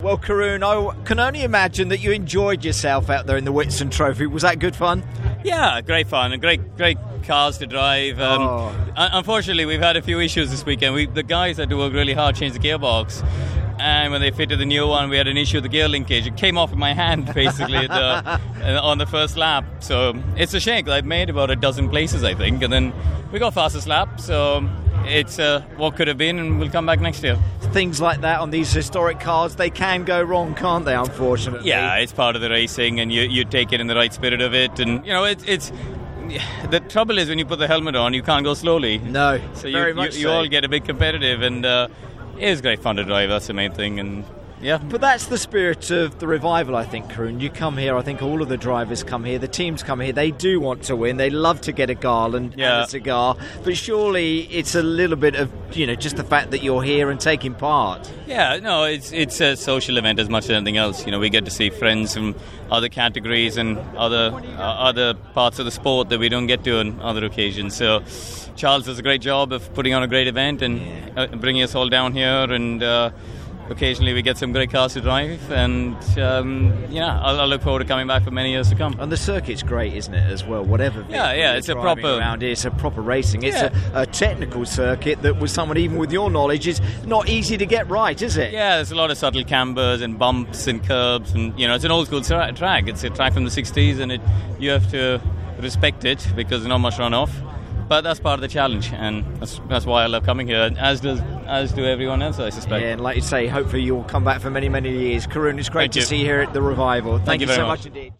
Well, Karun, I can only imagine that you enjoyed yourself out there in the Whitsun Trophy. Was that good fun? Yeah, great fun and great, great cars to drive. Um, Oh. Unfortunately, we've had a few issues this weekend. We, the guys had to work really hard to change the gearbox. And when they fitted the new one, we had an issue with the gear linkage. It came off in my hand, basically, the, uh, on the first lap. So it's a shame I've made about a dozen places, I think. And then we got fastest lap. So it's uh, what could have been, and we'll come back next year. Things like that on these historic cars, they can go wrong, can't they, unfortunately? Yeah, it's part of the racing, and you, you take it in the right spirit of it. And, you know, it, it's. The trouble is when you put the helmet on, you can't go slowly. No, So you, very you, much you so. all get a bit competitive, and uh, it is great fun to drive. That's the main thing, and yeah. But that's the spirit of the revival, I think, Karun. You come here, I think all of the drivers come here, the teams come here, they do want to win, they love to get a garland Yeah. and a cigar, but surely it's a little bit of, you know, just the fact that you're here and taking part. Yeah, no, it's it's a social event as much as anything else. You know, we get to see friends from other categories and other uh, other parts of the sport that we don't get to on other occasions. So, Charles does a great job of putting on a great event and uh, bringing us all down here. And uh, occasionally we get some great cars to drive. And um, yeah, I'll, I look forward to coming back for many years to come. And the circuit's great, isn't it, as well? Whatever. Yeah, yeah, it's a proper- Around here, it's a proper racing. It's Yeah. a, a technical circuit that, with someone even with your knowledge, is not easy to get right, is it? Yeah, there's a lot of subtle cambers and bumps and curbs, and you know it's an old school tra- track. It's a track from the '60s, and it you have to respect it because there's not much runoff. But that's part of the challenge, and that's, that's why I love coming here. As does as do everyone else, I suspect. Yeah, and like you say, hopefully you'll come back for many, many years. Karun, it's great Thank to you. see you here at the revival. Thank, you you so much much. indeed.